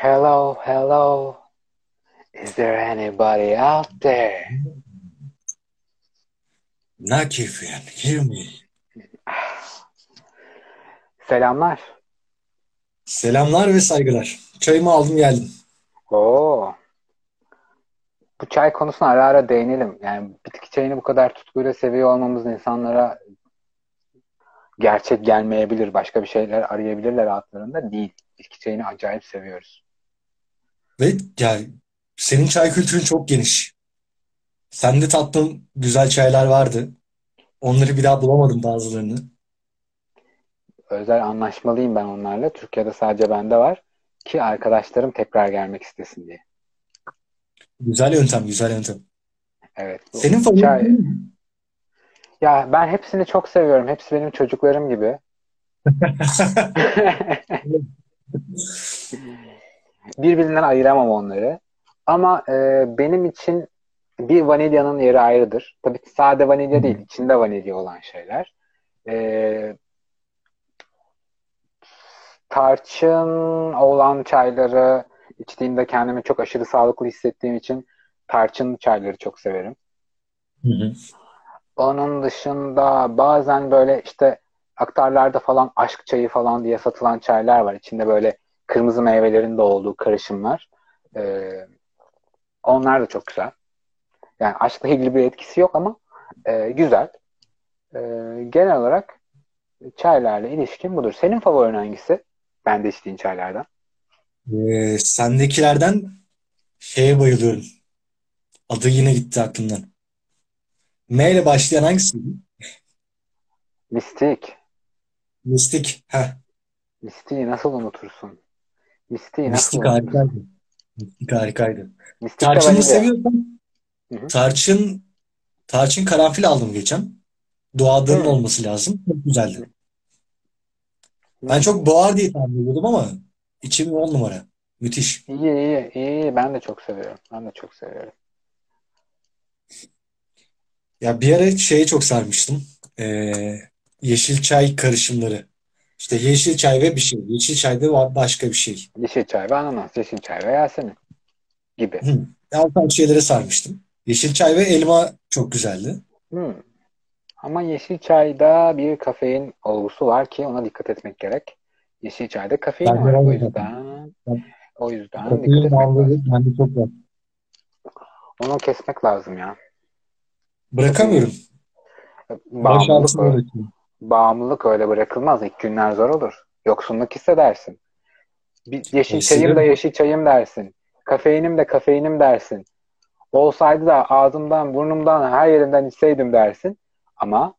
Hello, hello. Is there anybody out there? You can hear me. Selamlar. Selamlar ve saygılar. Çayımı aldım geldim. Oo. Bu çay konusuna ara ara değinelim. Yani bitki çayını bu kadar tutkuyla seviyor olmamız insanlara gerçek gelmeyebilir. Başka bir şeyler arayabilirler altlarında. Değil. Bitki çayını acayip seviyoruz. Ve yani senin çay kültürün çok geniş. Sende tattığım güzel çaylar vardı. Onları bir daha bulamadım bazılarını. Özel anlaşmalıyım ben onlarla. Türkiye'de sadece bende var. Ki arkadaşlarım tekrar gelmek istesin diye. Güzel yöntem, güzel yöntem. Evet. Senin favorin çay-? Ya ben hepsini çok seviyorum. Hepsi benim çocuklarım gibi. Birbirinden ayıramam onları. Ama e, benim için bir vanilyanın yeri ayrıdır. Tabii ki sade vanilya değil, içinde vanilya olan şeyler. E, tarçın olan çayları içtiğimde kendimi çok aşırı sağlıklı hissettiğim için tarçın çayları çok severim. Hı hı. Onun dışında bazen böyle işte aktarlarda falan aşk çayı falan diye satılan çaylar var. İçinde böyle kırmızı meyvelerin de olduğu karışımlar. Ee, onlar da çok güzel. Yani aşkla ilgili bir etkisi yok ama e, güzel. Ee, genel olarak çaylarla ilişkin budur. Senin favorin hangisi? Ben de içtiğin çaylardan. Ee, sendekilerden şeye bayılıyorum. Adı yine gitti aklımdan. M ile başlayan hangisiydi? Mistik. Mistik. Heh. Mistik'i nasıl unutursun? Nasıl Mistik unutursun? harikaydı. Mistik harikaydı. Mistik vanilya. seviyorsan Hı hı. tarçın tarçın karanfil aldım geçen. Doğadığının Hı. olması lazım. Çok güzeldi. Ben çok boğar diye tahmin ediyordum ama içim on numara. Müthiş. İyi iyi iyi. Ben de çok seviyorum. Ben de çok seviyorum. Ya bir ara şeye çok sarmıştım. Ee, yeşil çay karışımları. İşte yeşil çay ve bir şey. Yeşil çay ve ba- başka bir şey. Yeşil çay ve ananas, yeşil çay ve Yasemin gibi. Hı. Tarz şeylere sarmıştım. Yeşil çay ve elma çok güzeldi. Hmm. Ama yeşil çayda bir kafein olgusu var ki ona dikkat etmek gerek. Yeşil çayda kafein Ben var. O yüzden Ben- o yüzden dikkat Kafein etmek bağımlılığı lazım. bende çok var. Onu kesmek lazım ya. Bırakamıyorum. Bağımlılık. Bağımlılık öyle bırakılmaz. İlk günler zor olur. Yoksunluk hissedersin. Bir yeşil çayım da yeşil çayım dersin. Kafeinim de kafeinim dersin. Olsaydı da ağzımdan, burnumdan, her yerimden içseydim dersin. Ama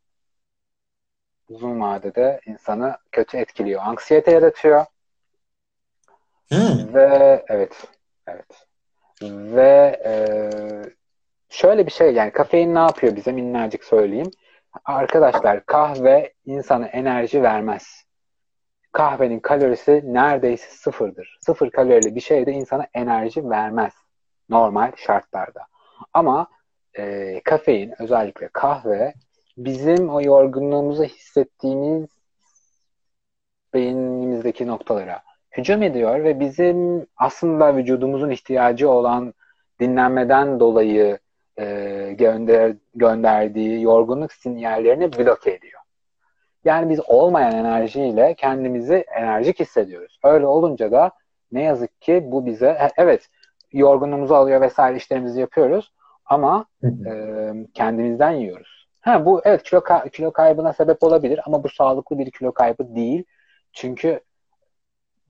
uzun vadede insanı kötü etkiliyor. Anksiyete yaratıyor. Hı. Ve evet, evet. Ve e, şöyle bir şey yani kafein ne yapıyor bize minnacık söyleyeyim. Arkadaşlar kahve insana enerji vermez. Kahvenin kalorisi neredeyse sıfırdır. Sıfır kalorili bir şey de insana enerji vermez. Normal şartlarda. Ama e, kafein özellikle kahve bizim o yorgunluğumuzu hissettiğimiz beynimizdeki noktalara hücum ediyor ve bizim aslında vücudumuzun ihtiyacı olan dinlenmeden dolayı e, gönder, gönderdiği yorgunluk sinyallerini bloke ediyor. Yani biz olmayan enerjiyle kendimizi enerjik hissediyoruz. Öyle olunca da ne yazık ki bu bize evet yorgunluğumuzu alıyor vesaire işlerimizi yapıyoruz ama e, kendimizden yiyoruz. Ha bu evet kilo ka- kilo kaybına sebep olabilir ama bu sağlıklı bir kilo kaybı değil. Çünkü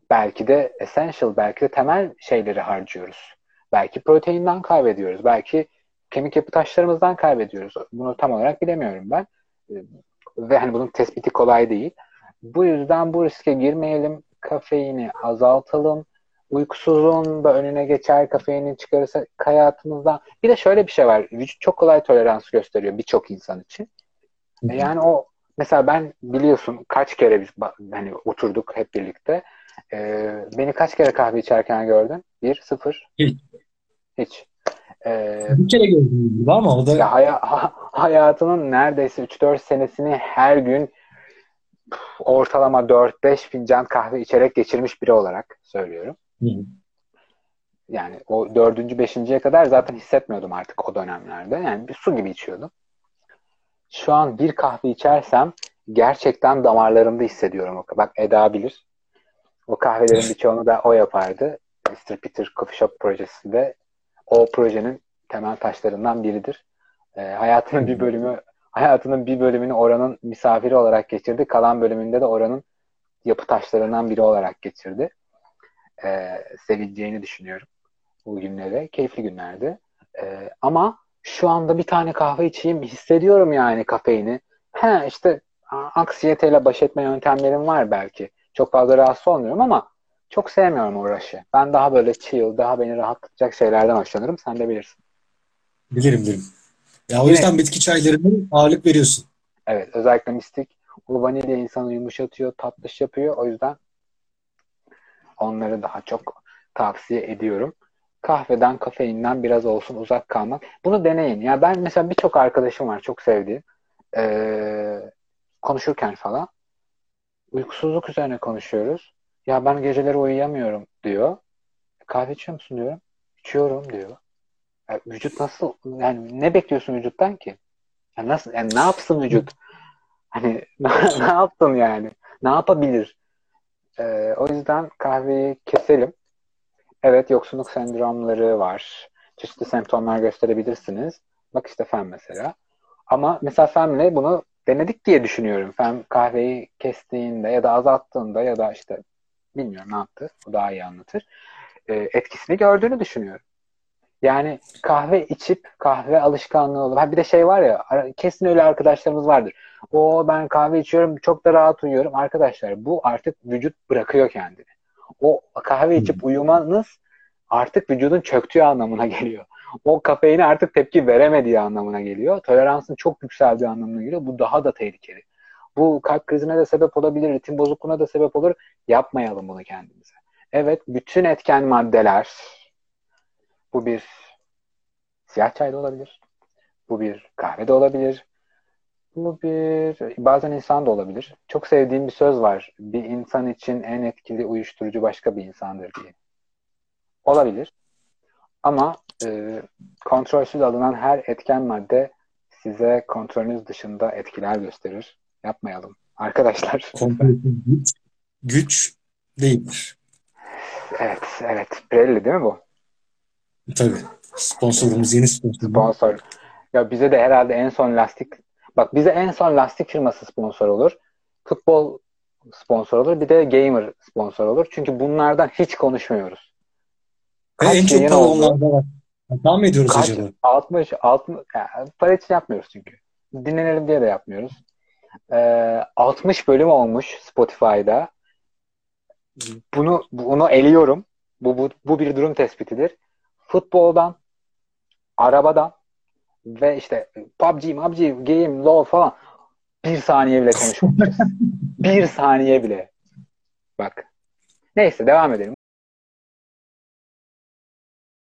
belki de essential, belki de temel şeyleri harcıyoruz. Belki proteinden kaybediyoruz. Belki kemik yapı taşlarımızdan kaybediyoruz. Bunu tam olarak bilemiyorum ben. Ee, Ve hani bunun tespiti kolay değil. Bu yüzden bu riske girmeyelim. Kafeini azaltalım. Uykusuzluğun da önüne geçer. Kafeinin çıkarırsa hayatımızdan. Bir de şöyle bir şey var. Vücut çok kolay tolerans gösteriyor birçok insan için. E. Yani o mesela ben biliyorsun kaç kere biz hani oturduk hep birlikte. Ee, beni kaç kere kahve içerken gördün? Bir, sıfır, Hiç. hiç. Ee, Bir kere gördüm gibi ama o da ya haya- ha- hayatının neredeyse 3-4 senesini her gün ortalama 4-5 fincan kahve içerek geçirmiş biri olarak söylüyorum. Hı hı. Yani o dördüncü, beşinciye kadar zaten hissetmiyordum artık o dönemlerde. Yani bir su gibi içiyordum. Şu an bir kahve içersem gerçekten damarlarımda hissediyorum. Bak Eda bilir. O kahvelerin birçoğunu da o yapardı. Mr. Peter Coffee Shop projesinde. O projenin temel taşlarından biridir. E, hayatının bir bölümü hayatının bir bölümünü oranın misafiri olarak geçirdi. Kalan bölümünde de oranın yapı taşlarından biri olarak geçirdi. E, sevileceğini düşünüyorum bu günlere. Keyifli günlerdi. E, ama şu anda bir tane kahve içeyim hissediyorum yani kafeini. He işte aksiyeteyle baş etme yöntemlerim var belki. Çok fazla rahatsız olmuyorum ama çok sevmiyorum rush'ı. Ben daha böyle chill, daha beni rahatlatacak şeylerden hoşlanırım. Sen de bilirsin. Bilirim bilirim. Ya o Yine, yüzden bitki çaylarına ağırlık veriyorsun. Evet. Özellikle mistik. O vanilya insanı yumuşatıyor, tatlış yapıyor. O yüzden onları daha çok tavsiye ediyorum. Kahveden, kafeinden biraz olsun uzak kalmak. Bunu deneyin. Ya ben mesela birçok arkadaşım var çok sevdiğim. Ee, konuşurken falan uykusuzluk üzerine konuşuyoruz. Ya ben geceleri uyuyamıyorum diyor. Kahve içiyor musun diyorum. İçiyorum diyor. Ya vücut nasıl yani ne bekliyorsun vücuttan ki? Ya nasıl yani ne yapsın vücut? Hani ne yaptın yani? Ne yapabilir? Ee, o yüzden kahveyi keselim. Evet yoksunluk sendromları var. Çeşitli semptomlar gösterebilirsiniz. Bak işte fen mesela. Ama mesela femle bunu denedik diye düşünüyorum. Fem kahveyi kestiğinde ya da azalttığında ya da işte bilmiyorum ne yaptı. O daha iyi anlatır. E, etkisini gördüğünü düşünüyorum. Yani kahve içip kahve alışkanlığı olup bir de şey var ya kesin öyle arkadaşlarımız vardır. O ben kahve içiyorum çok da rahat uyuyorum. Arkadaşlar bu artık vücut bırakıyor kendini. O kahve içip uyumanız artık vücudun çöktüğü anlamına geliyor. O kafeine artık tepki veremediği anlamına geliyor. Toleransın çok yükseldiği anlamına geliyor. Bu daha da tehlikeli. Bu kalp krizine de sebep olabilir, ritim bozukluğuna da sebep olur. Yapmayalım bunu kendimize. Evet, bütün etken maddeler bu bir siyah çay da olabilir. Bu bir kahve de olabilir. Bu bir bazen insan da olabilir. Çok sevdiğim bir söz var. Bir insan için en etkili uyuşturucu başka bir insandır diye. Olabilir. Ama e, kontrolsüz alınan her etken madde size kontrolünüz dışında etkiler gösterir. Yapmayalım. Arkadaşlar. güç, güç değildir. Evet, evet. Pirelli değil mi bu? Tabii. Sponsorumuz yeni sponsor. Sponsor. Ya bize de herhalde en son lastik bak bize en son lastik firması sponsor olur. Futbol sponsor olur. Bir de gamer sponsor olur. Çünkü bunlardan hiç konuşmuyoruz. Kaç en çok para onlarda var. Hata mı ediyoruz Kaç, acaba? 60, 60 yani para için yapmıyoruz çünkü. Dinlenelim diye de yapmıyoruz. Ee, 60 bölüm olmuş Spotify'da. Bunu bunu eliyorum. Bu, bu, bu bir durum tespitidir. Futboldan, arabadan ve işte PUBG, PUBG, Game, LoL falan bir saniye bile konuşmamışız. bir saniye bile. Bak. Neyse devam edelim.